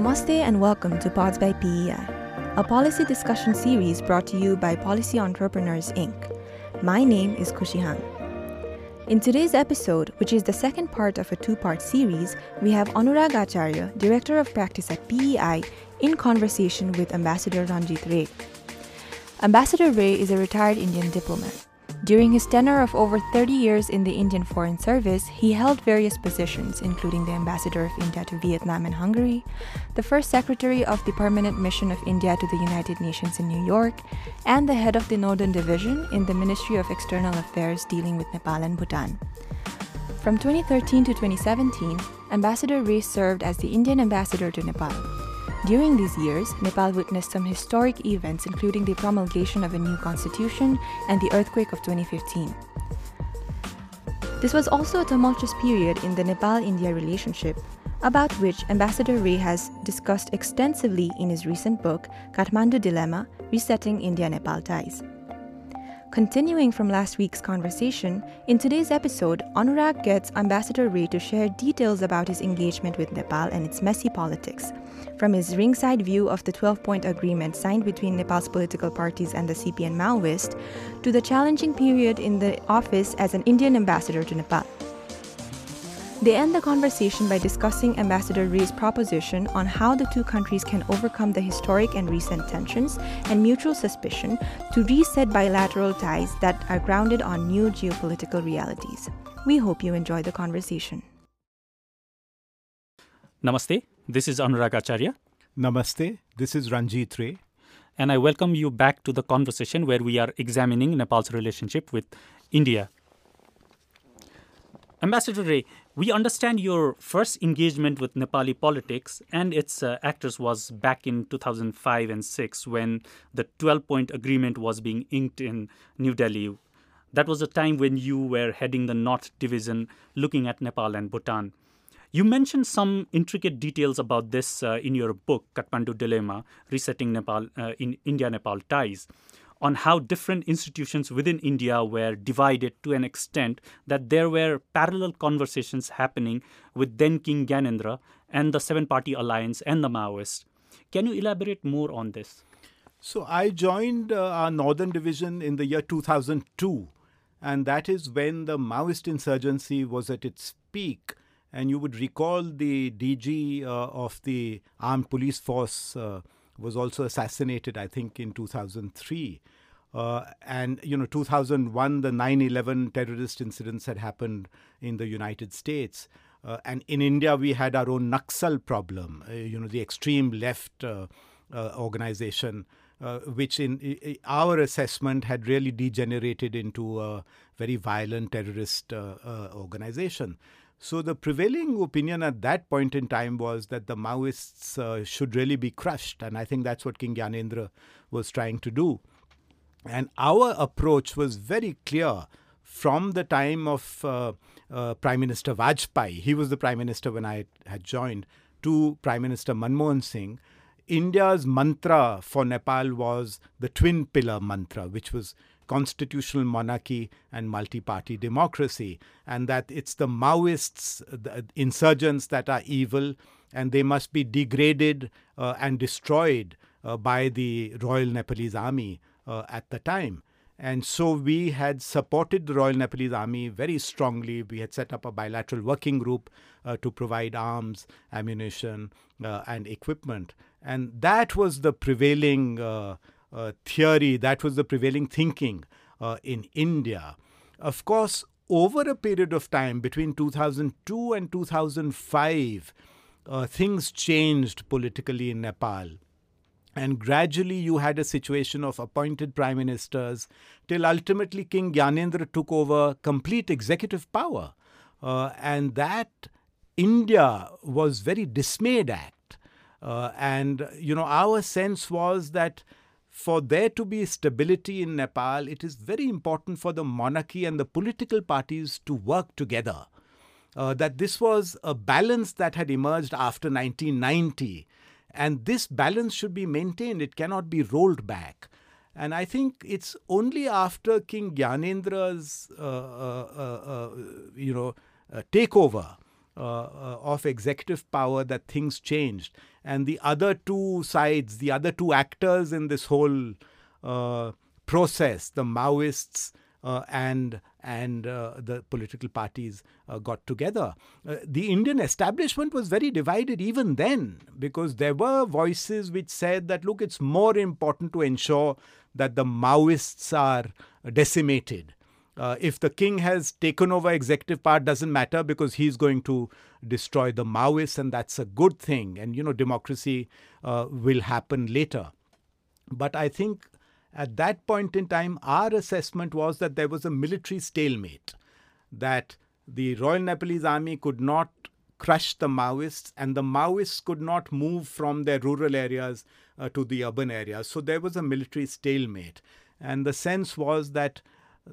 Namaste and welcome to Pods by PEI, a policy discussion series brought to you by Policy Entrepreneurs Inc. My name is Kushi Han. In today's episode, which is the second part of a two part series, we have Anurag Acharya, Director of Practice at PEI, in conversation with Ambassador Ranjit Rae. Ambassador Rae is a retired Indian diplomat. During his tenure of over 30 years in the Indian Foreign Service, he held various positions, including the Ambassador of India to Vietnam and Hungary, the first Secretary of the Permanent Mission of India to the United Nations in New York, and the head of the Northern Division in the Ministry of External Affairs dealing with Nepal and Bhutan. From 2013 to 2017, Ambassador Rae served as the Indian ambassador to Nepal. During these years, Nepal witnessed some historic events, including the promulgation of a new constitution and the earthquake of 2015. This was also a tumultuous period in the Nepal India relationship, about which Ambassador Rae has discussed extensively in his recent book, Kathmandu Dilemma Resetting India Nepal Ties. Continuing from last week's conversation, in today's episode, Anurag gets Ambassador Rae to share details about his engagement with Nepal and its messy politics, from his ringside view of the 12 point agreement signed between Nepal's political parties and the CPN Maoist, to the challenging period in the office as an Indian ambassador to Nepal. They end the conversation by discussing Ambassador Rae's proposition on how the two countries can overcome the historic and recent tensions and mutual suspicion to reset bilateral ties that are grounded on new geopolitical realities. We hope you enjoy the conversation. Namaste, this is Anurag Acharya. Namaste, this is Ranjit Rae. And I welcome you back to the conversation where we are examining Nepal's relationship with India. Ambassador Rae, we understand your first engagement with Nepali politics and its uh, actors was back in 2005 and 6 when the 12 point agreement was being inked in New Delhi. That was a time when you were heading the North Division looking at Nepal and Bhutan. You mentioned some intricate details about this uh, in your book, Kathmandu Dilemma Resetting Nepal uh, in India Nepal Ties on how different institutions within India were divided to an extent that there were parallel conversations happening with then King Gyanendra and the Seven Party Alliance and the Maoists. Can you elaborate more on this? So, I joined uh, our Northern Division in the year 2002, and that is when the Maoist insurgency was at its peak. And you would recall the DG uh, of the armed police force. Uh, was also assassinated, I think, in 2003. Uh, and you know 2001 the 9-11 terrorist incidents had happened in the united states uh, and in india we had our own naxal problem uh, you know the extreme left uh, uh, organization uh, which in, in, our assessment had really degenerated into a very violent terrorist organization so the prevailing opinion at that point in time was that the Maoists uh, should really be crushed, and I think that's what King Gyanendra was trying to do. And our approach was very clear from the time of uh, uh, Prime Minister Vajpayee. He was the Prime Minister when I had joined, to Prime Minister Manmohan Singh. India's mantra for Nepal was the twin pillar mantra, which was constitutional monarchy and multi party democracy, and that it's the Maoists, the insurgents that are evil, and they must be degraded uh, and destroyed uh, by the Royal Nepalese Army uh, at the time. And so we had supported the Royal Nepalese Army very strongly. We had set up a bilateral working group uh, to provide arms, ammunition, uh, and equipment. And that was the prevailing uh, theory, that was the prevailing thinking uh, in India. Of course, over a period of time between 2002 and 2005, uh, things changed politically in Nepal. And gradually, you had a situation of appointed prime ministers till ultimately King Gyanendra took over complete executive power. Uh, and that India was very dismayed at. Uh, and, you know, our sense was that for there to be stability in Nepal, it is very important for the monarchy and the political parties to work together. Uh, that this was a balance that had emerged after 1990, and this balance should be maintained. It cannot be rolled back. And I think it's only after King Gyanendra's, uh, uh, uh, uh you know, uh, takeover of executive power that things changed. And the other two sides, the other two actors in this whole uh, process, the Maoists uh, and and uh, the political parties uh, got together. the Indian establishment was very divided even then because there were voices which said that look, it's more important to ensure that the Maoists are decimated uh, if the king has taken over executive power doesn't matter because he's going to destroy the maoists and that's a good thing. And you know democracy uh, will happen later. But i think at that point in time our assessment was that there was a military stalemate that the royal nepalese army could not crush the maoists and the maoists could not move from their rural areas uh, to the urban areas. So there was a military stalemate. And the sense was that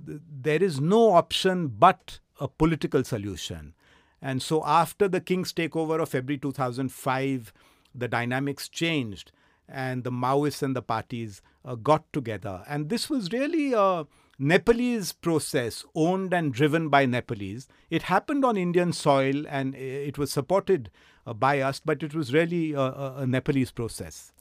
there is no option but a political solution. And so, after the king's takeover of February 2005, the dynamics changed and the Maoists and the parties uh, got together. And this was really a Nepalese process owned and driven by Nepalese. It happened on Indian soil and it was supported uh, by us, but it was really a, a Nepalese process.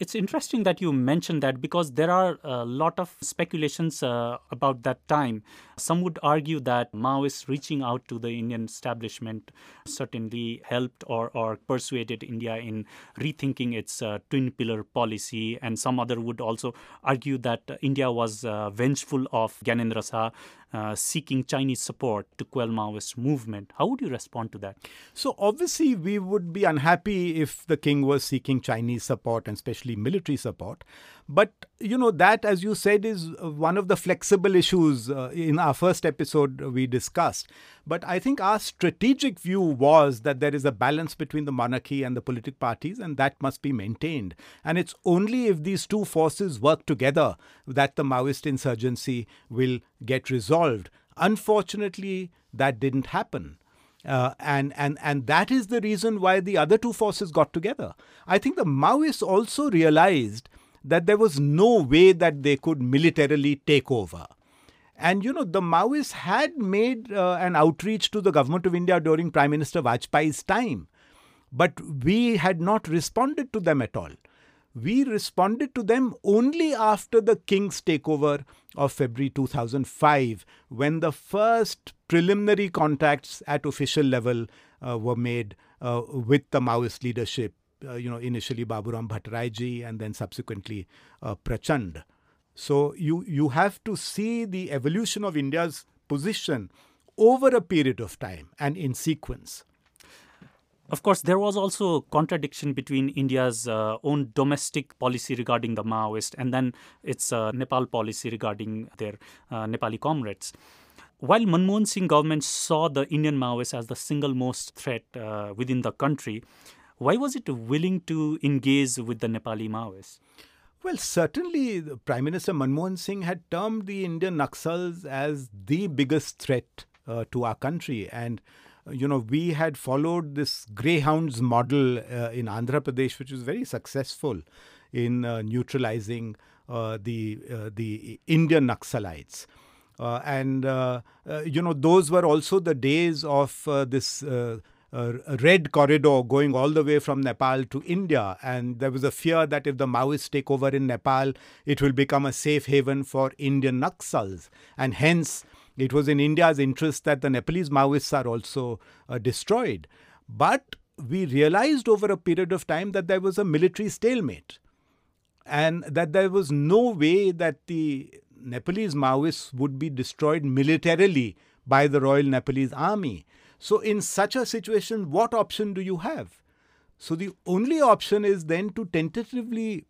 It's interesting that you mentioned that because there are a lot of speculations uh, about that time. Some would argue that Maoists reaching out to the Indian establishment certainly helped or, or persuaded India in rethinking its uh, twin pillar policy. And some other would also argue that India was uh, vengeful of Gyanendra Shah uh, seeking Chinese support to quell Maoist movement. How would you respond to that? So obviously we would be unhappy if the king was seeking Chinese support and especially military support. But you know that, as you said, is one of the flexible issues uh, in our first episode we discussed. But I think our strategic view was that there is a balance between the monarchy and the political parties, and that must be maintained. And it's only if these two forces work together that the Maoist insurgency will get resolved. Unfortunately, that didn't happen. Uh, and and and that is the reason why the other two forces got together. I think the Maoists also realized that there was no way that they could militarily take over. And you know, the Maoists had made uh, an outreach to the government of India during Prime Minister Vajpayee's time, but we had not responded to them at all. We responded to them only after the king's takeover of February 2005, when the first preliminary contacts at official level uh, were made uh, with the Maoist leadership uh, you know, initially Baburam Bhattarai and then subsequently uh, Prachand. So you, you have to see the evolution of India's position over a period of time and in sequence. Of course, there was also a contradiction between India's uh, own domestic policy regarding the Maoist and then its uh, Nepal policy regarding their uh, Nepali comrades. While Manmohan Singh government saw the Indian Maoists as the single most threat uh, within the country, why was it willing to engage with the Nepali Maoists? Well, certainly, Prime Minister Manmohan Singh had termed the Indian Naxals as the biggest threat uh, to our country. And, uh, you know, we had followed this Greyhounds model uh, in Andhra Pradesh, which was very successful in uh, neutralizing uh, the, uh, the Indian Naxalites. and, you know, those were also the days of this a red corridor going all the way from Nepal to India. And there was a fear that if the Maoists take over in Nepal, it will become a safe haven for Indian Naxals. And hence, it was in India's interest that the Nepalese Maoists are also uh, destroyed. But we realized over a period of time that there was a military stalemate and that there was no way that the Nepalese Maoists would be destroyed militarily by the Royal Nepalese Army. So, in such a situation, what option do you have? So, the only option is then to tentatively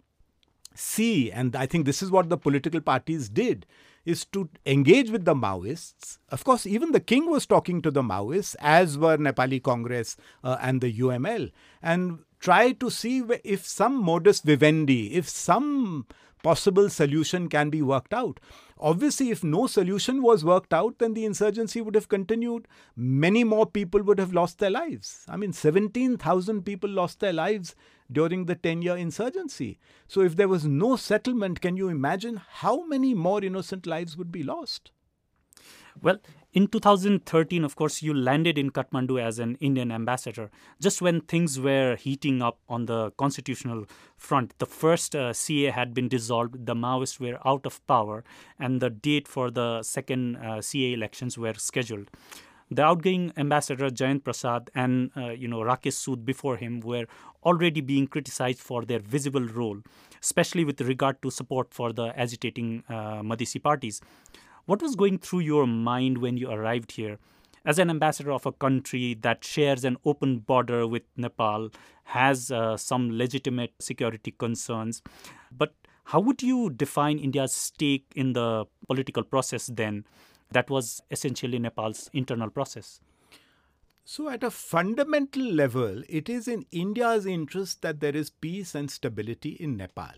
see, and I think this is what the political parties did, is to engage with the Maoists. Of course, even the king was talking to the Maoists, as were Nepali Congress uh, and the UML, and try to see if some modus vivendi, if some possible solution can be worked out. Obviously, if no solution was worked out, then the insurgency would have continued. Many more people would have lost their lives. I mean, 17,000 people lost their lives during the 10 year insurgency. So, if there was no settlement, can you imagine how many more innocent lives would be lost? Well, In 2013, of course, you landed in Kathmandu as an Indian ambassador. Just when things were heating up on the constitutional front, the first uh, CA had been dissolved, the Maoists were out of power, and the date for the second uh, CA elections were scheduled. The outgoing ambassador Jayant Prasad and uh, you know Rakesh Sood before him were already being criticized for their visible role, especially with regard to support for the agitating uh, Madhesi parties. What was going through your mind when you arrived here? As an ambassador of a country that shares an open border with Nepal, has uh, some legitimate security concerns, but how would you define India's stake in the political process then? That was essentially Nepal's internal process. So, at a fundamental level, it is in India's interest that there is peace and stability in Nepal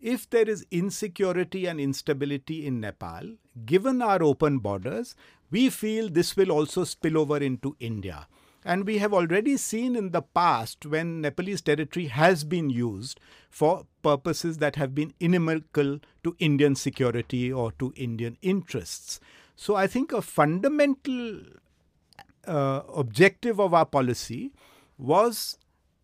if there is insecurity and instability in Nepal, given our open borders, we feel this will also spill over into India. And we have already seen in the past when Nepalese territory has been used for purposes that have been inimical to Indian security or to Indian interests. So I think a fundamental uh, objective of our policy was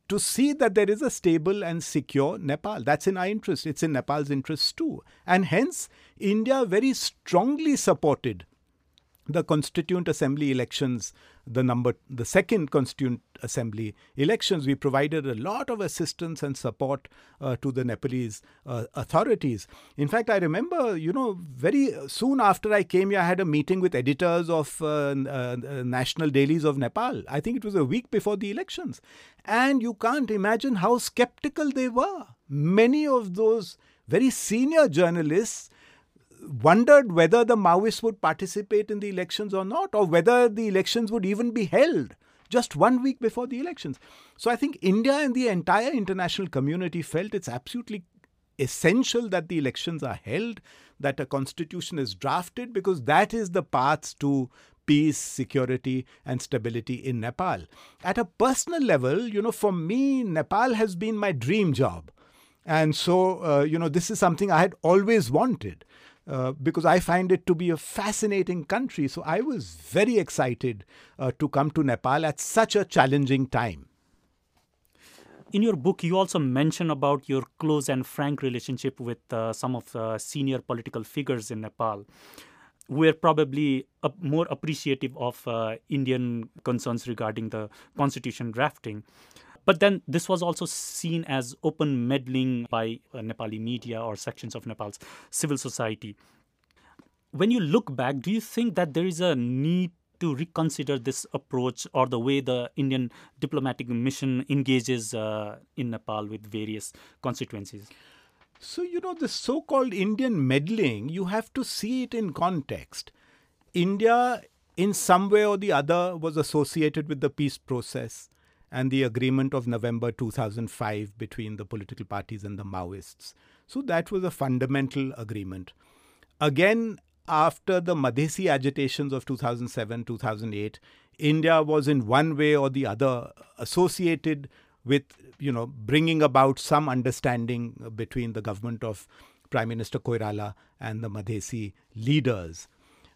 to see that there is a stable and secure Nepal. That's in our interest. It's in Nepal's interest too. And hence, India very strongly supported the Constituent Assembly elections, the number, the second Constituent Assembly elections, we provided a lot of assistance and support uh, to the Nepalese uh, authorities. In fact, I remember, you know, very soon after I came here, I had a meeting with editors of uh, uh national dailies of Nepal. I think it was a week before the elections. And you can't imagine how skeptical they were. Many of those very senior journalists wondered whether the Maoists would participate in the elections or not, or whether the elections would even be held just one week before the elections. So I think India and the entire international community felt it's absolutely essential that the elections are held, that a constitution is drafted, because that is the path to peace, security, and stability in Nepal. At a personal level, you know, for me, Nepal has been my dream job. And so, uh, you know, this is something I had always wanted. Uh, because I find it to be a fascinating country. So I was very excited uh, to come to Nepal at such a challenging time. In your book, you also mention about your close and frank relationship with uh, some of the senior political figures in Nepal were probably more appreciative of uh, Indian concerns regarding the constitution drafting. But then this was also seen as open meddling by uh, Nepali media or sections of Nepal's civil society. When you look back, do you think that there is a need to reconsider this approach or the way the Indian diplomatic mission engages uh, in Nepal with various constituencies? So, you know, the so called Indian meddling, you have to see it in context. India, in some way or the other, was associated with the peace process and the agreement of November 2005 between the political parties and the Maoists. So that was a fundamental agreement. Again, after the Madhesi agitations of 2007 2008, India was in one way or the other associated with you know bringing about some understanding between the government of Prime Minister Koirala and the Madhesi leaders.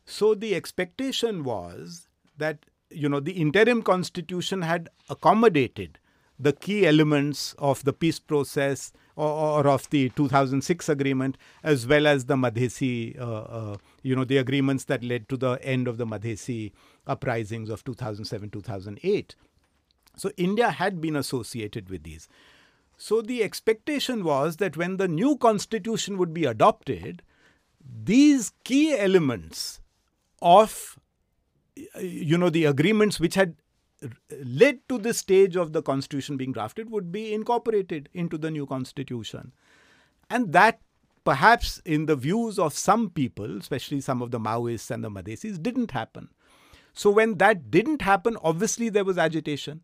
So the expectation was that you know, the interim constitution had accommodated the key elements of the peace process or, or, of the 2006 agreement, as well as the Madhesi, uh, uh, you know, the agreements that led to the end of the Madhesi uprisings of 2007 2008. So, India had been associated with these. So, the expectation was that when the new constitution would be adopted, these key elements of you know, the agreements which had led to this stage of the constitution being drafted would be incorporated into the new constitution. And that perhaps in the views of some people, especially some of the Maoists and the Madhesis, didn't happen. So when that didn't happen, obviously there was agitation.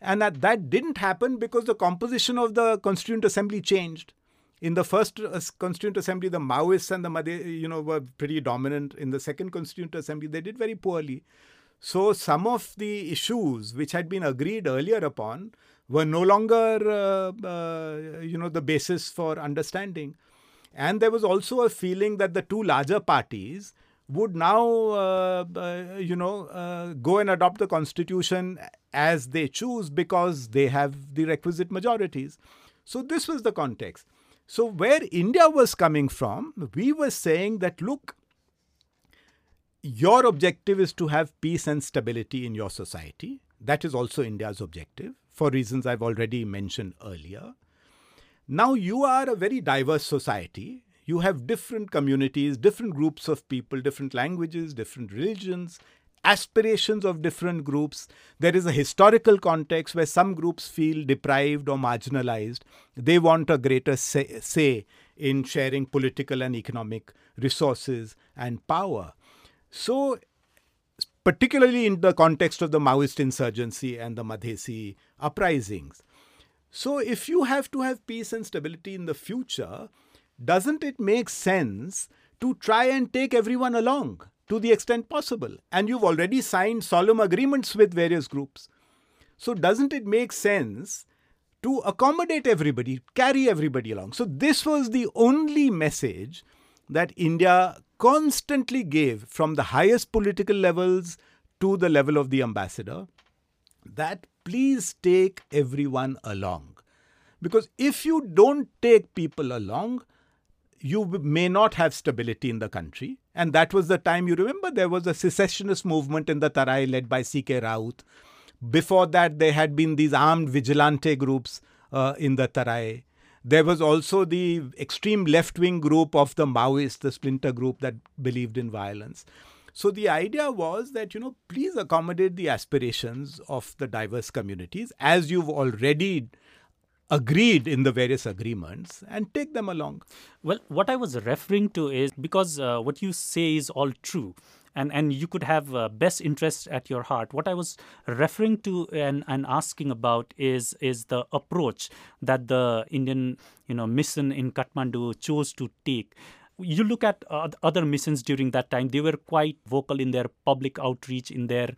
And that, that didn't happen because the composition of the Constituent Assembly changed. In the first uh, Constituent Assembly, the Maoists and the Madhe, you know, were pretty dominant. In the second Constituent Assembly, they did very poorly. So some of the issues which had been agreed earlier upon were no longer, uh, uh, you know, the basis for understanding. And there was also a feeling that the two larger parties would now, uh, uh, you know, uh, go and adopt the constitution as they choose because they have the requisite majorities. So this was the context. So where India was coming from, we were saying that look, your objective is to have peace and stability in your society. That is also India's objective for reasons I've already mentioned earlier. Now you are a very diverse society you have different communities, different groups of people, different languages, different religions, aspirations of different groups. There is a historical context where some groups feel deprived or marginalized. They want a greater say, say in sharing political and economic resources and power. So, particularly in the context of the Maoist insurgency and the Madhesi uprisings. So, if you have to have peace and stability in the future, doesn't it make sense to try and take everyone along to the extent possible? And you've already signed solemn agreements with various groups. So, doesn't it make sense to accommodate everybody, carry everybody along? So, this was the only message that India constantly gave from the highest political levels to the level of the ambassador that please take everyone along. Because if you don't take people along, you may not have stability in the country. And that was the time, you remember, there was a secessionist movement in the Tarai led by C.K. Raut. Before that, there had been these armed vigilante groups uh, in the Tarai. There was also the extreme left wing group of the Maoists, the splinter group that believed in violence. So the idea was that, you know, please accommodate the aspirations of the diverse communities as you've already agreed in the various agreements and take them along. Well, what I was referring to is because uh, what you say is all true. And, and you could have uh, best interests at your heart. What I was referring to and, and asking about is is the approach that the Indian you know mission in Kathmandu chose to take you look at uh, other missions during that time they were quite vocal in their public outreach in their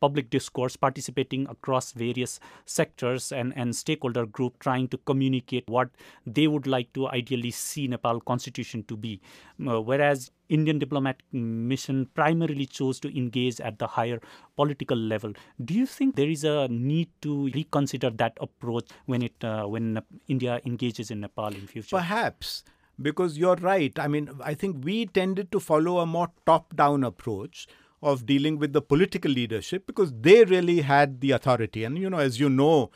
public discourse participating across various sectors and, and stakeholder group trying to communicate what they would like to ideally see nepal constitution to be. Uh, whereas indian diplomatic mission primarily chose to engage at the higher political level. Do you think there is a need to reconsider that approach when it uh, when india engages in nepal in future? Perhaps because you're right. I mean, I think we tended to follow a more top down approach of dealing with the political leadership because they really had the authority. And, you know, as you know,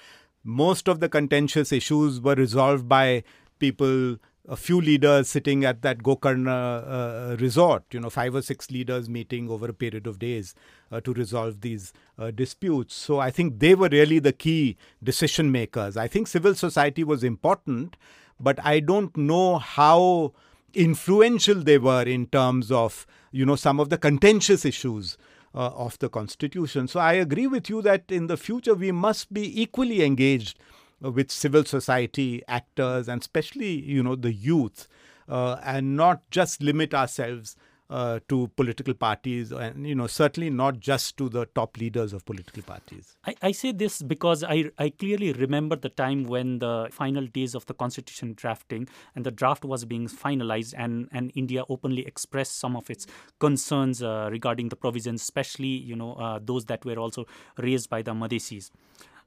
most of the contentious issues were resolved by people, a few leaders sitting at that Gokarna uh, resort, you know, five or six leaders meeting over a period of days uh, to resolve these uh, disputes. So I think they were really the key decision makers. I think civil society was important but I don't know how influential they were in terms of you know some of the contentious issues uh, of the constitution. So i agree with you that in the future we must be equally engaged with civil society actors and especially you know the youth uh, and not just limit ourselves uh, to political parties and you know certainly not just to the top leaders of political parties. I, I, say this because I, I clearly remember the time when the final days of the constitution drafting and the draft was being finalized and, and india openly expressed some of its concerns uh, regarding the provisions especially you know uh, those that were also raised by the madhesis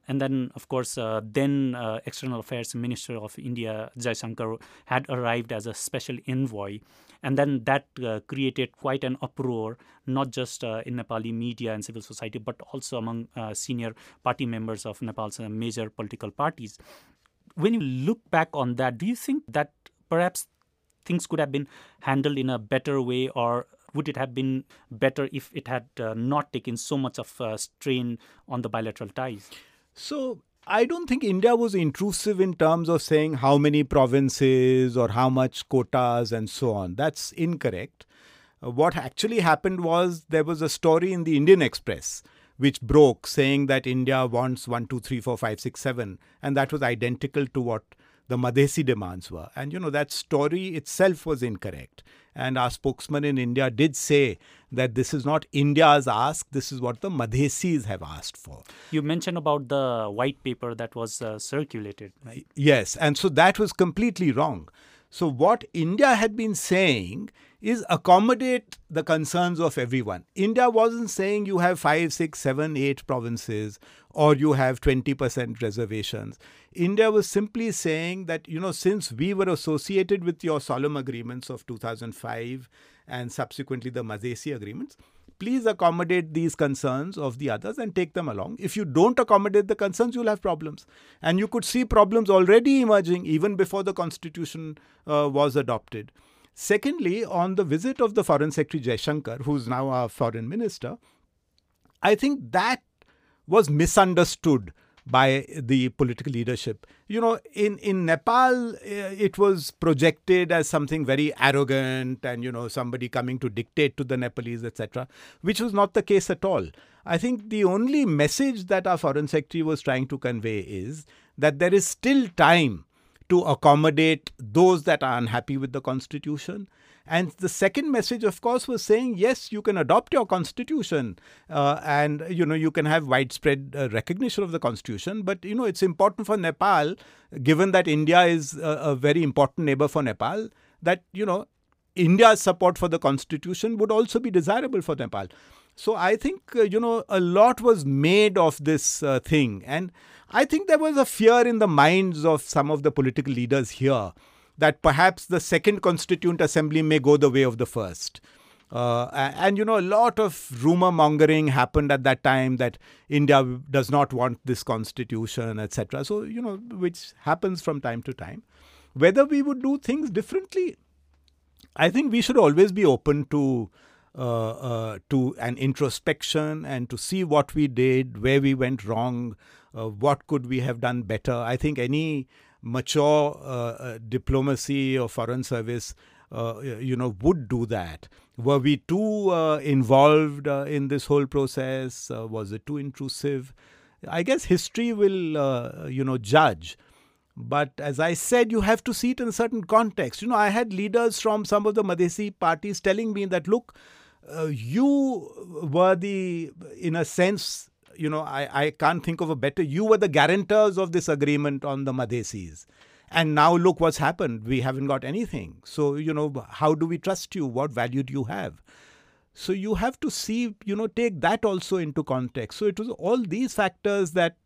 and then, of course, uh, then uh, External Affairs Minister of India, Jai Jaishankar, had arrived as a special envoy. And then that uh, created quite an uproar, not just uh, in Nepali media and civil society, but also among uh, senior party members of Nepal's uh, major political parties. When you look back on that, do you think that perhaps things could have been handled in a better way or would it have been better if it had uh, not taken so much of strain on the bilateral ties? So I don't think India was intrusive in terms of saying how many provinces or how much quotas and so on. That's incorrect. Uh, what actually happened was there was a story in the Indian Express which broke saying that India wants 1, 2, 3, 4, 5, 6, 7. And that was identical to what the Madhesi demands were. And you know, that story itself was incorrect. And our spokesman in India did say that this is not India's ask, this is what the Madhesis have asked for. You mentioned about the white paper that was uh, circulated. Right? Yes, and so that was completely wrong. So, what India had been saying is accommodate the concerns of everyone. India wasn't saying you have five, six, seven, eight provinces or you have 20% reservations. India was simply saying that, you know, since we were associated with your solemn agreements of 2005 and subsequently the Madhesi agreements, please accommodate these concerns of the others and take them along. If you don't accommodate the concerns, you'll have problems. And you could see problems already emerging even before the constitution uh, was adopted. Secondly, on the visit of the Foreign Secretary Jaishankar, who's now our foreign minister, I think that was misunderstood by the political leadership. You know, in, in Nepal, eh, it was projected as something very arrogant and, you know, somebody coming to dictate to the Nepalese, etc., which was not the case at all. I think the only message that our foreign secretary was trying to convey is that there is still time to accommodate those that are unhappy with the constitution and the second message, of course, was saying, yes, you can adopt your constitution uh, and, you know, you can have widespread uh, recognition of the constitution. But, you know, it's important for Nepal, given that India is a, a very important neighbor for Nepal, that, you know, India's support for the constitution would also be desirable for Nepal. So I think, uh, you know, a lot was made of this uh, thing. And I think there was a fear in the minds of some of the political leaders here that perhaps the second constituent assembly may go the way of the first. Uh, and you know, a lot of rumor mongering happened at that time that India does not want this constitution, etc. So, you know, which happens from time to time. Whether we would do things differently, I think we should always be open to uh, uh, to an introspection and to see what we did, where we went wrong, uh, what could we have done better. I think any mature uh, uh, diplomacy or foreign service, uh, you know, would do that. Were we too involved in this whole process? was it too intrusive? I guess history will, you know, judge. But as I said, you have to see it in a certain context. You know, I had leaders from some of the Madhesi parties telling me that, look, uh, you were the, in a sense, you know, I, I can't think of a better. You were the guarantors of this agreement on the Madhesis. And now look what's happened. We haven't got anything. So, you know, how do we trust you? What value do you have? So you have to see, you know, take that also into context. So it was all these factors that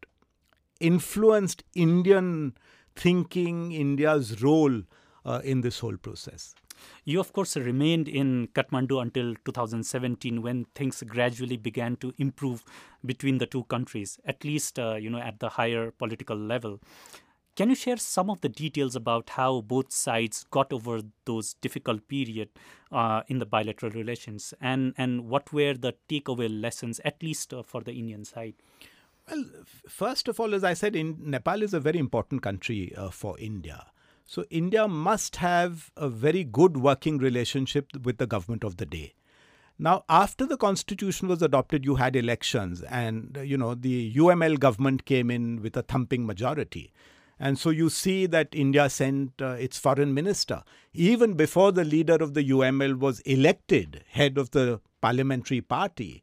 influenced Indian thinking, India's role uh, in this whole process. You, of course, remained in Kathmandu until 2017 when things gradually began to improve between the two countries, at least, uh, you know, at the higher political level. Can you share some of the details about how both sides got over those difficult period uh, in the bilateral relations, and and what were the takeaway lessons, at least uh, for the Indian side? Well, first of all, as I said, in Nepal is a very important country uh, for India. So India must have a very good working relationship with the government of the day. Now, after the constitution was adopted, you had elections, and you know the UML government came in with a thumping majority. And so you see that India sent uh, its foreign minister. Even before the leader of the UML was elected head of the parliamentary party,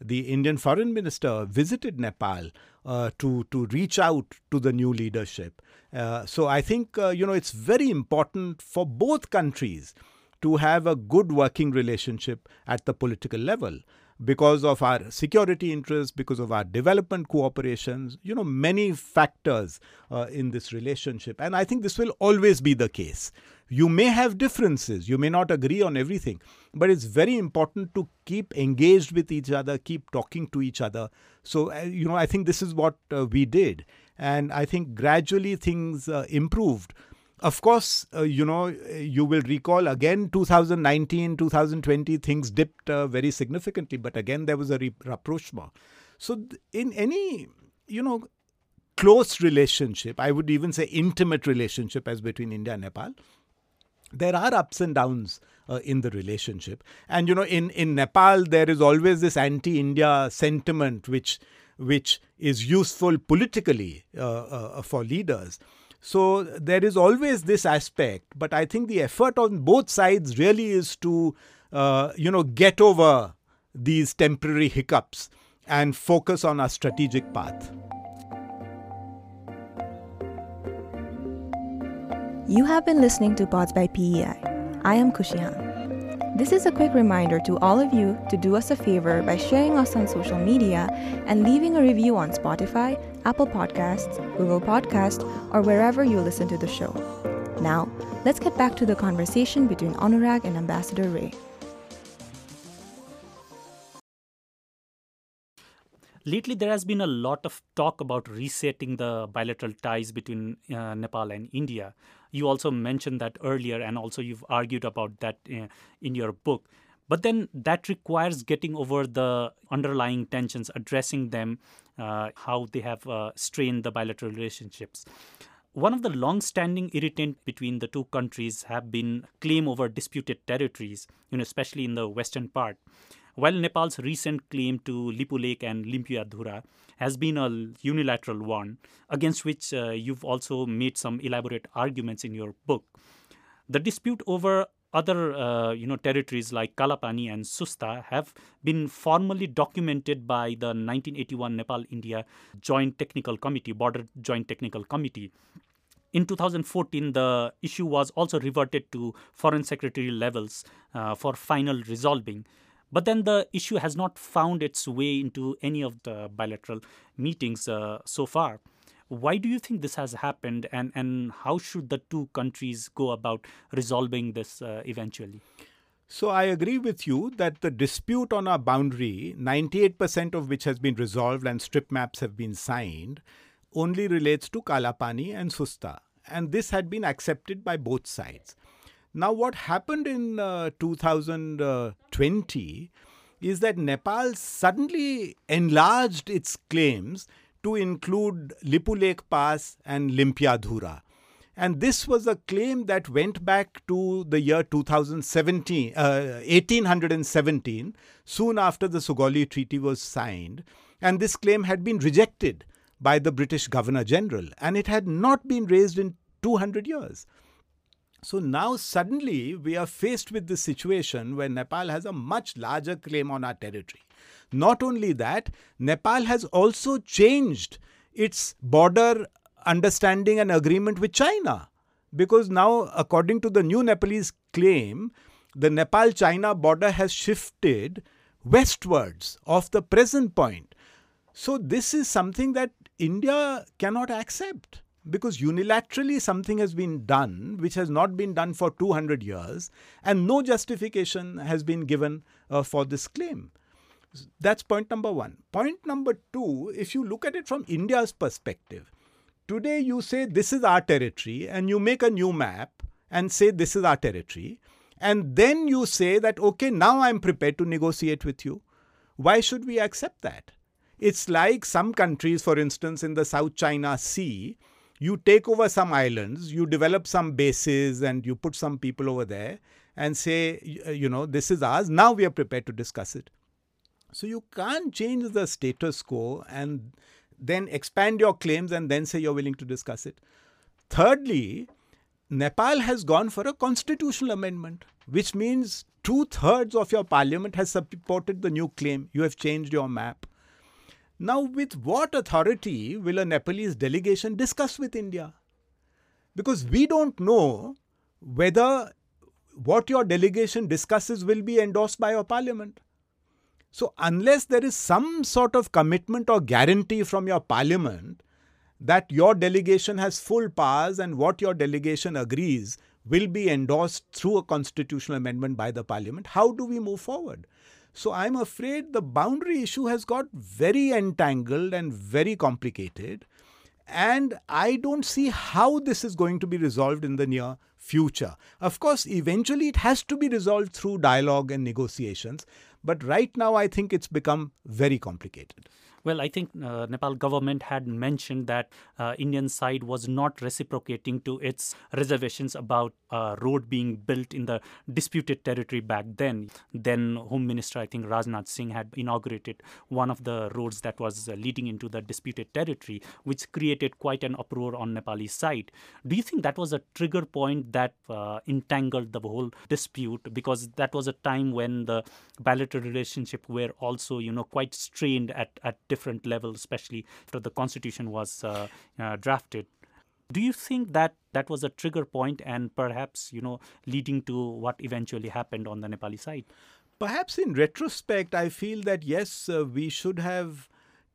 the Indian foreign minister visited Nepal uh, to, to reach out to the new leadership. Uh, so I think uh, you know it's very important for both countries to have a good working relationship at the political level because of our security interests, because of our development cooperations, you know, many factors uh, in this relationship. And I think this will always be the case. You may have differences, you may not agree on everything, but it's very important to keep engaged with each other, keep talking to each other. So, uh, you know, I think this is what uh, we did. And I think gradually things uh, improved. Of course, uh, you know, you will recall again 2019, 2020, things dipped uh, very significantly, but again there was a rapprochement. So, in any, you know, close relationship, I would even say intimate relationship as between India and Nepal, there are ups and downs uh, in the relationship. And, you know, in, in Nepal, there is always this anti India sentiment which which is useful politically uh, uh, for leaders. So there is always this aspect, but I think the effort on both sides really is to, uh, you know, get over these temporary hiccups and focus on a strategic path. You have been listening to Pods by PEI. I am Kushihan. This is a quick reminder to all of you to do us a favor by sharing us on social media and leaving a review on Spotify, Apple Podcasts, Google Podcasts, or wherever you listen to the show. Now, let's get back to the conversation between Anurag and Ambassador Rae. Lately, there has been a lot of talk about resetting the bilateral ties between uh, Nepal and India. You also mentioned that earlier, and also you've argued about that uh, in your book. But then that requires getting over the underlying tensions, addressing them, uh, how they have uh, strained the bilateral relationships. One of the long-standing irritant between the two countries have been claim over disputed territories, you know, especially in the western part. While Nepal's recent claim to Lipulekh and Limpiadhura has been a unilateral one, against which uh, you've also made some elaborate arguments in your book, the dispute over other uh, you know territories like Kalapani and Susta have been formally documented by the 1981 Nepal India Joint Technical Committee Border Joint Technical Committee. In 2014 the issue was also reverted to foreign secretary levels uh, for final resolving but then the issue has not found its way into any of the bilateral meetings uh, so far. Why do you think this has happened, and, and how should the two countries go about resolving this uh, eventually? So I agree with you that the dispute on our boundary, 98% of which has been resolved and strip maps have been signed, only relates to Kalapani and Susta. And this had been accepted by both sides. Now, what happened in uh, 2020 is that Nepal suddenly enlarged its claims to include Lipulekh Pass and Limpiadhura. And this was a claim that went back to the year 2017, uh, 1817, soon after the Sugauli Treaty was signed. And this claim had been rejected by the British Governor General, and it had not been raised in 200 years. So now suddenly we are faced with this situation where Nepal has a much larger claim on our territory. Not only that, Nepal has also changed its border understanding and agreement with China. Because now, according to the new Nepalese claim, the Nepal China border has shifted westwards of the present point. So, this is something that India cannot accept because unilaterally something has been done which has not been done for 200 years and no justification has been given uh, for this claim. That's point number one. Point number two, if you look at it from India's perspective, today you say this is our territory and you make a new map and say this is our territory. And then you say that, okay, now I'm prepared to negotiate with you. Why should we accept that? It's like some countries, for instance, in the South China Sea, you take over some islands, you develop some bases, and you put some people over there and say, uh, you know, this is ours. Now we are prepared to discuss it. So you can't change the status quo and then expand your claims and then say you're willing to discuss it. Thirdly, Nepal has gone for a constitutional amendment, which means two thirds of your parliament has supported the new claim. You have changed your map. Now, with what authority will a Nepalese delegation discuss with India? Because we don't know whether what your delegation discusses will be endorsed by your parliament. So, unless there is some sort of commitment or guarantee from your parliament that your delegation has full powers and what your delegation agrees will be endorsed through a constitutional amendment by the parliament, how do we move forward? So I'm afraid the boundary issue has got very entangled and very complicated. And I don't see how this is going to be resolved in the near future. Of course, eventually it has to be resolved through dialogue and negotiations. But right now, I think it's become very complicated. Well, I think uh, Nepal government had mentioned that uh, Indian side was not reciprocating to its reservations about a road being built in the disputed territory back then. Then Home Minister, I think Rajnath Singh had inaugurated one of the roads that was uh, leading into the disputed territory, which created quite an uproar on Nepali side. Do you think that was a trigger point that uh, entangled the whole dispute? Because that was a time when the bilateral relationship were also, you know, quite strained at, at different levels, especially after the constitution was uh, uh, drafted. Do you think that that was a trigger point and perhaps, you know, leading to what eventually happened on the Nepali side? Perhaps in retrospect, I feel that yes, uh, we should have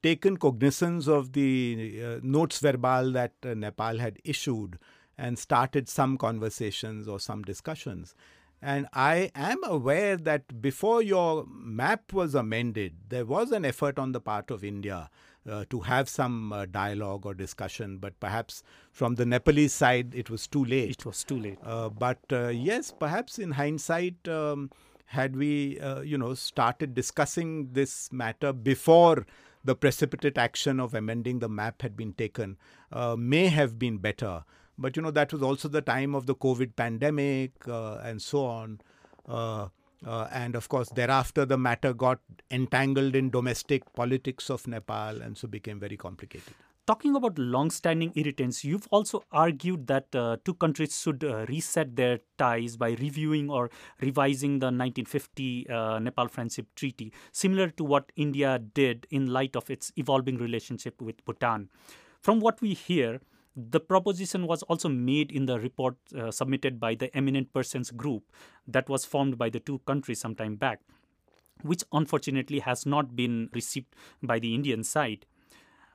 taken cognizance of the uh, notes verbale that uh, Nepal had issued and started some conversations or some discussions. And I am aware that before your map was amended, there was an effort on the part of India uh, to have some uh, dialogue or discussion, but perhaps from the Nepalese side, it was too late. It was too late. Uh, but uh, yes, perhaps in hindsight, um, had we, uh, you know, started discussing this matter before the precipitate action of amending the map had been taken, uh, may have been better. But you know that was also the time of the COVID pandemic uh, and so on. Uh, uh, and of course, thereafter, the matter got entangled in domestic politics of Nepal and so became very complicated. Talking about long-standing irritants, you've also argued that uh, two countries should uh, reset their ties by reviewing or revising the 1950 uh, Nepal Friendship Treaty, similar to what India did in light of its evolving relationship with Bhutan. From what we hear, the proposition was also made in the report uh, submitted by the Eminent Persons Group that was formed by the two countries some time back, which unfortunately has not been received by the Indian side.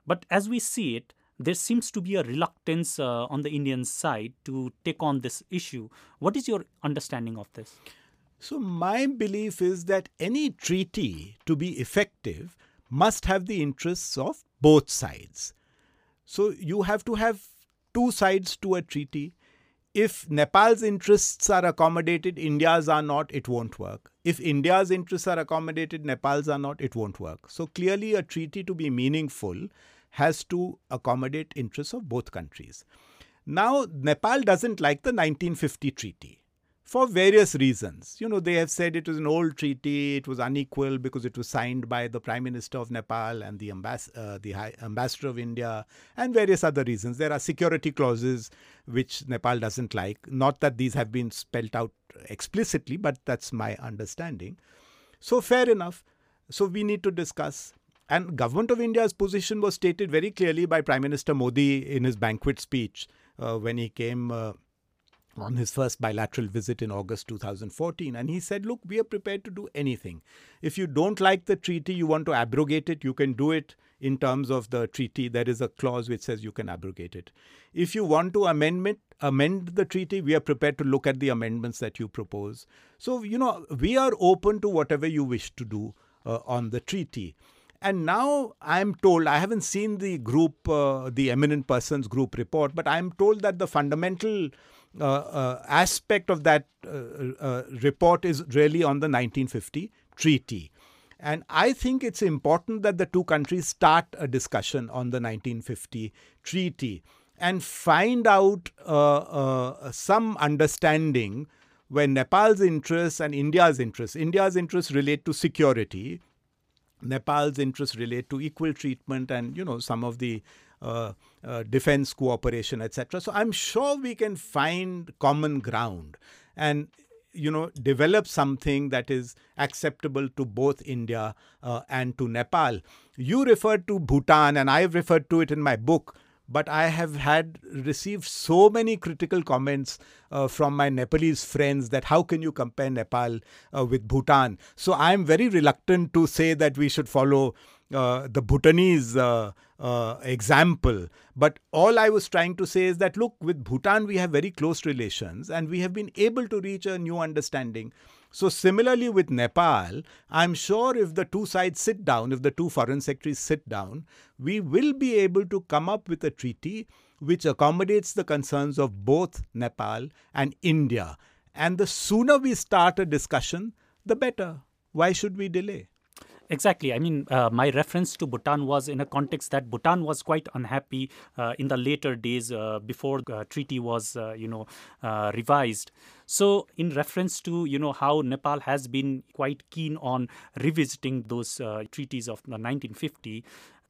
But as we see it, there seems to be a reluctance uh, on the Indian side to take on this issue. What is your understanding of this? So, my belief is that any treaty to be effective must have the interests of both sides. So, you have to have two sides to a treaty. If Nepal's interests are accommodated, India's are not, it won't work. If India's interests are accommodated, Nepal's are not, it won't work. So clearly, a treaty to be meaningful has to accommodate interests of both countries. Now, Nepal doesn't like the 1950 treaty for various reasons. You know, they have said it was an old treaty, it was unequal because it was signed by the Prime Minister of Nepal and the, uh, the High Ambassador of India, and various other reasons. There are security clauses which Nepal doesn't like. Not that these have been spelled out explicitly, but that's my understanding. So, fair enough. So, we need to discuss. And government of India's position was stated very clearly by Prime Minister Modi in his banquet speech uh, when he came uh, on his first bilateral visit in August 2014. And he said, Look, we are prepared to do anything. If you don't like the treaty, you want to abrogate it, you can do it in terms of the treaty. There is a clause which says you can abrogate it. If you want to amendment, amend the treaty, we are prepared to look at the amendments that you propose. So, you know, we are open to whatever you wish to do uh, on the treaty. And now I'm told, I haven't seen the group, uh, the eminent persons group report, but I'm told that the fundamental aspect of that uh, report is really on the 1950 treaty. And I think it's important that the two countries start a discussion on the 1950 treaty and find out uh, uh, some understanding where Nepal's interests and India's interests, India's interests relate to security, Nepal's interests relate to equal treatment and you know some of the uh, uh, defense cooperation, etc. So I'm sure we can find common ground and you know develop something that is acceptable to both India uh, and to Nepal. You referred to Bhutan, and I've referred to it in my book. But I have had received so many critical comments uh, from my Nepalese friends that how can you compare Nepal uh, with Bhutan? So I'm very reluctant to say that we should follow uh, the Bhutanese uh, uh, example. But all I was trying to say is that look, with Bhutan, we have very close relations and we have been able to reach a new understanding. So, similarly with Nepal, I'm sure if the two sides sit down, if the two foreign secretaries sit down, we will be able to come up with a treaty which accommodates the concerns of both Nepal and India. And the sooner we start a discussion, the better. Why should we delay? Exactly. I mean, uh, my reference to Bhutan was in a context that Bhutan was quite unhappy uh, in the later days uh, before the treaty was, uh, you know, uh, revised. So, in reference to you know how Nepal has been quite keen on revisiting those uh, treaties of the 1950,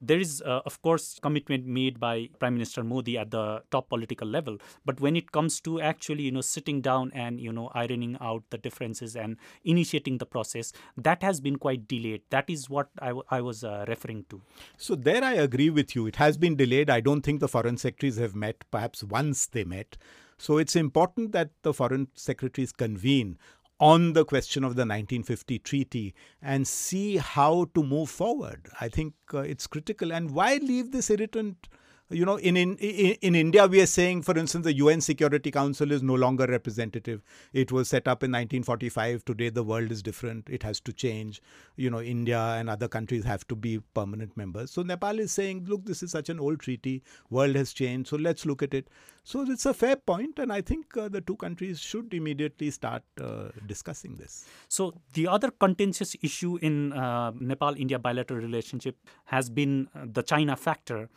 there is, uh, of course, commitment made by Prime Minister Modi at the top political level. But when it comes to actually, you know, sitting down and you know ironing out the differences and initiating the process, that has been quite delayed. That is what I, w- I was uh, referring to. So there, I agree with you. It has been delayed. I don't think the foreign secretaries have met. Perhaps once they met. So it's important that the foreign secretaries convene on the question of the 1950 treaty and see how to move forward. I think uh, it's critical. And why leave this irritant? You know, in, in in India, we are saying, for instance, the UN Security Council is no longer representative. It was set up in 1945. Today, the world is different. It has to change. You know, India and other countries have to be permanent members. So Nepal is saying, look, this is such an old treaty. World has changed. So let's look at it. So it's a fair point, and I think uh, the two countries should immediately start uh, discussing this. So the other contentious issue in uh, Nepal-India bilateral relationship has been uh, the China factor.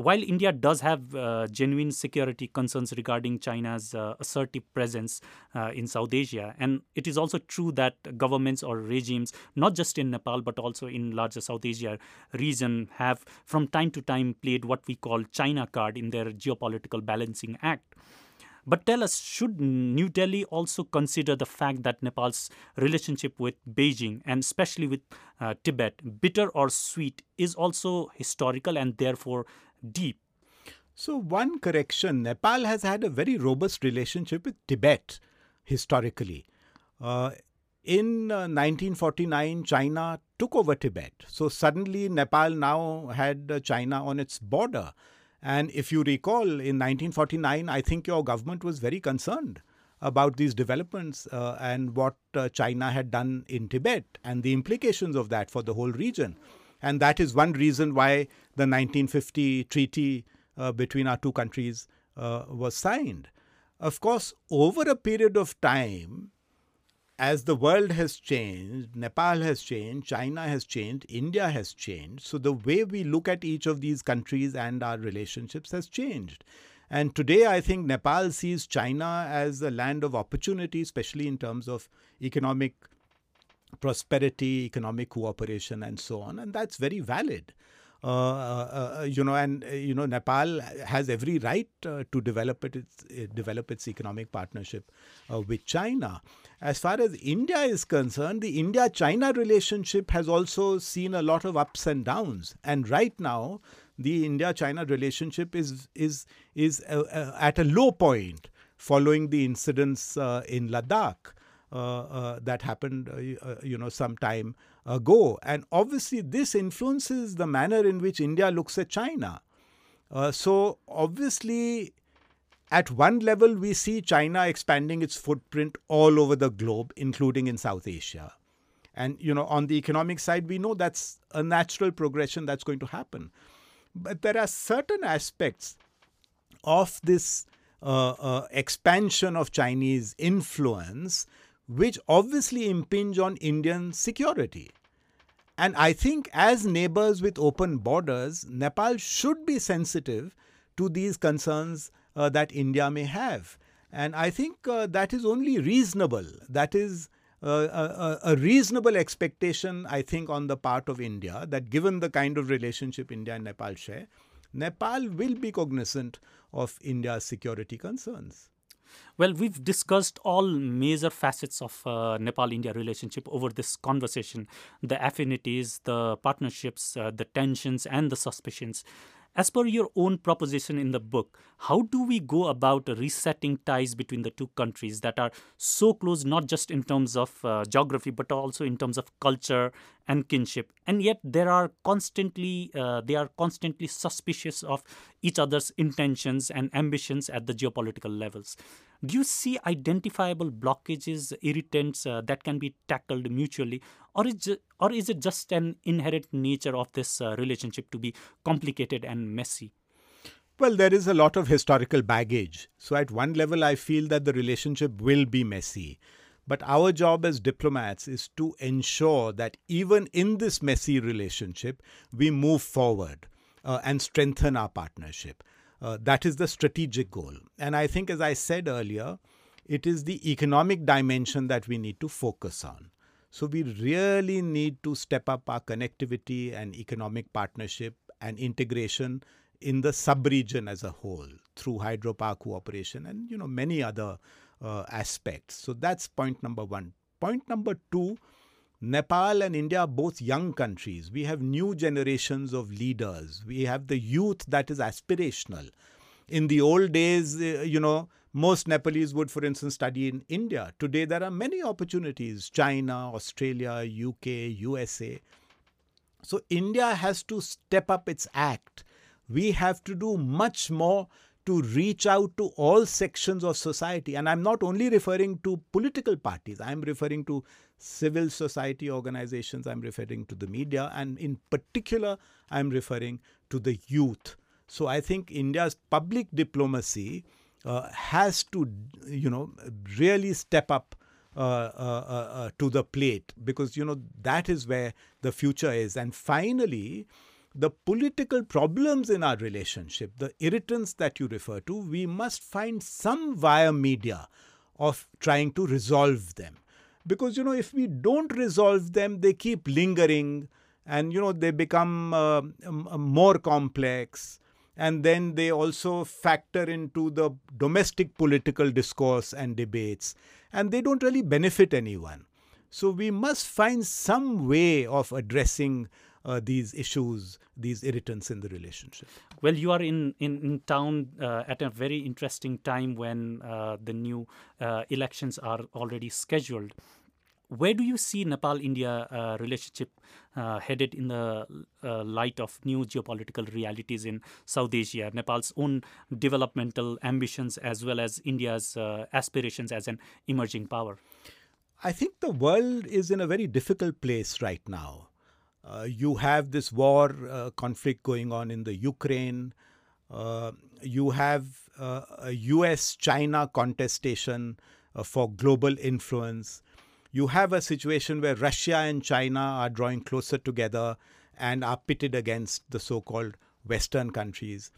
While India does have uh, genuine security concerns regarding China's uh, assertive presence uh, in South Asia, and it is also true that governments or regimes, not just in Nepal but also in larger South Asia region, have from time to time played what we call China card in their geopolitical balancing act. But tell us, should New Delhi also consider the fact that Nepal's relationship with Beijing and especially with uh, Tibet, bitter or sweet, is also historical and therefore deep. So, one correction Nepal has had a very robust relationship with Tibet historically. Uh, in uh, 1949, China took over Tibet. So, suddenly, Nepal now had uh, China on its border. And if you recall, in 1949, I think your government was very concerned about these developments uh, and what uh, China had done in Tibet and the implications of that for the whole region. And that is one reason why the 1950 treaty uh, between our two countries uh, was signed. Of course, over a period of time, as the world has changed, Nepal has changed, China has changed, India has changed. So the way we look at each of these countries and our relationships has changed. And today, I think Nepal sees China as a land of opportunity, especially in terms of economic prosperity, economic cooperation, and so on. And that's very valid. Uh, uh, uh you know, and uh, you know, Nepal has every right uh, to develop it, its, uh, develop its economic partnership with China. As far as India is concerned, the India-China relationship has also seen a lot of ups and downs. And right now, the India-China relationship is is is at a low point following the incidents in Ladakh. Uh, uh, that happened, uh, you know, some time ago. And obviously, this influences the manner in which India looks at China. so, obviously, at one level, we see China expanding its footprint all over the globe, including in South Asia. And, you know, on the economic side, we know that's a natural progression that's going to happen. But there are certain aspects of this uh, uh, expansion of Chinese influence which obviously impinge on Indian security. And I think, as neighbors with open borders, Nepal should be sensitive to these concerns uh, that India may have. And I think uh, that is only reasonable. That is uh, a, a, reasonable expectation, I think, on the part of India that given the kind of relationship India and Nepal share, Nepal will be cognizant of India's security concerns. Well, we've discussed all major facets of uh, Nepal India relationship over this conversation the affinities, the partnerships, uh, the tensions, and the suspicions. As per your own proposition in the book, how do we go about resetting ties between the two countries that are so close, not just in terms of uh, geography, but also in terms of culture and kinship? And yet, there are constantly uh, they are constantly suspicious of each other's intentions and ambitions at the geopolitical levels. Do you see identifiable blockages, irritants uh, that can be tackled mutually, or is it, or is it just an inherent nature of this uh, relationship to be complicated and messy? Well, there is a lot of historical baggage. So, at one level, I feel that the relationship will be messy. But our job as diplomats is to ensure that even in this messy relationship, we move forward uh, and strengthen our partnership. Uh, that is the strategic goal. And I think, as I said earlier, it is the economic dimension that we need to focus on. So we really need to step up our connectivity and economic partnership and integration in the sub-region as a whole through hydropower cooperation and you know many other uh, aspects. So that's point number one. Point number two. Nepal and India are both young countries. We have new generations of leaders. We have the youth that is aspirational. In the old days, uh, you know, most Nepalese would, for instance, study in India. Today, there are many opportunities China, Australia, UK, USA. So, India has to step up its act. We have to do much more to reach out to all sections of society. And I'm not only referring to political parties, I'm referring to civil society organizations, I'm referring to the media, and in particular, I'm referring to the youth. So I think India's public diplomacy has to, you know, really step up uh, uh, uh, uh, to the plate because, you know, that is where the future is. And finally, the political problems in our relationship, the irritants that you refer to, we must find some via media of trying to resolve them. Because, you know, if we don't resolve them, they keep lingering and, you know, they become uh, more complex. And then they also factor into the domestic political discourse and debates. And they don't really benefit anyone. So we must find some way of addressing uh, these issues, these irritants in the relationship. Well, you are in, in, in town uh, at a very interesting time when uh, the new uh, elections are already scheduled. Where do you see Nepal India uh, relationship uh, headed in the light of new geopolitical realities in South Asia, Nepal's own developmental ambitions, as well as India's aspirations as an emerging power? I think the world is in a very difficult place right now. Uh, you have this war uh, conflict going on in the Ukraine. Uh, you have uh, a US China contestation uh, for global influence. You have a situation where Russia and China are drawing closer together and are pitted against the so called Western countries.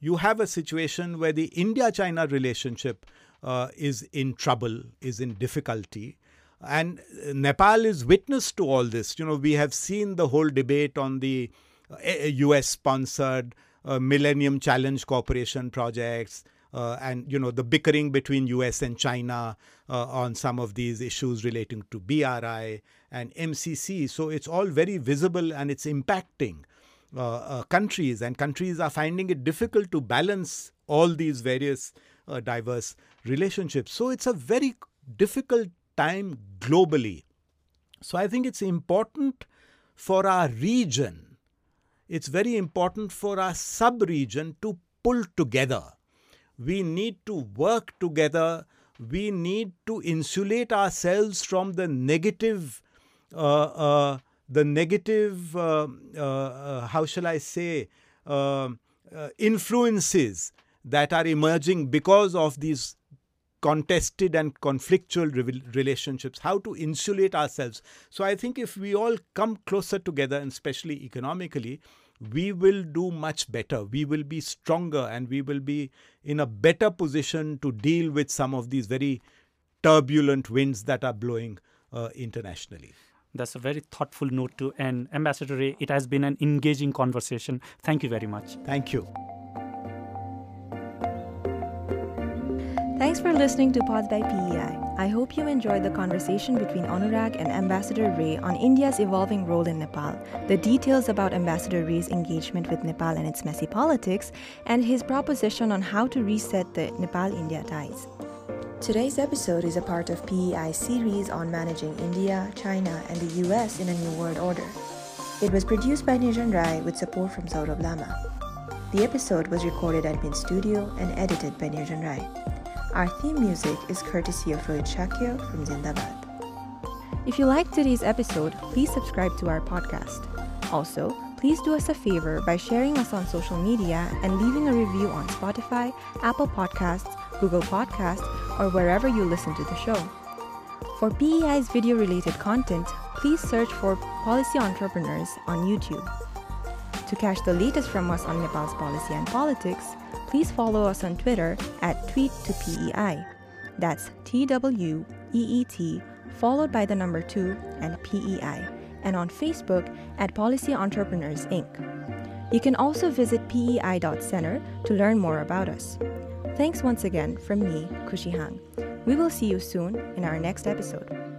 You have a situation where the India China relationship uh, is in trouble, is in difficulty. And Nepal is witness to all this. You know, we have seen the whole debate on the US uh, sponsored uh, Millennium Challenge Corporation projects. Uh, and you know the bickering between US and China uh, on some of these issues relating to BRI and MCC. So it's all very visible and it's impacting uh, countries, and countries are finding it difficult to balance all these various diverse relationships. So it's a very difficult time globally. So I think it's important for our region, it's very important for our sub region to pull together. We need to work together. We need to insulate ourselves from the negative, uh, uh, the negative, uh, uh, uh how shall I say, uh, influences that are emerging because of these contested and conflictual re- relationships, how to insulate ourselves. So I think if we all come closer together, and especially economically, we will do much better. We will be stronger and we will be in a better position to deal with some of these very turbulent winds that are blowing uh, internationally. That's a very thoughtful note to end. Ambassador Rae, it has been an engaging conversation. Thank you very much. Thank you. Thanks for listening to Pods by PEI. I hope you enjoyed the conversation between Anurag and Ambassador Rae on India's evolving role in Nepal, the details about Ambassador Rae's engagement with Nepal and its messy politics, and his proposition on how to reset the Nepal India ties. Today's episode is a part of PEI's series on managing India, China, and the US in a New World Order. It was produced by Nijan Rai with support from Saurabh Lama. The episode was recorded at Mint Studio and edited by Nijan Rai. Our theme music is courtesy of Rohit Shakya from Zindabad. If you liked today's episode, please subscribe to our podcast. Also, please do us a favor by sharing us on social media and leaving a review on Spotify, Apple Podcasts, Google Podcasts, or wherever you listen to the show. For PEI's video related content, please search for Policy Entrepreneurs on YouTube. To catch the latest from us on Nepal's policy and politics, please follow us on Twitter at tweet2pei. That's T W E E T, followed by the number 2 and PEI, and on Facebook at Policy Entrepreneurs Inc. You can also visit pei.center to learn more about us. Thanks once again from me, Kushi Hang. We will see you soon in our next episode.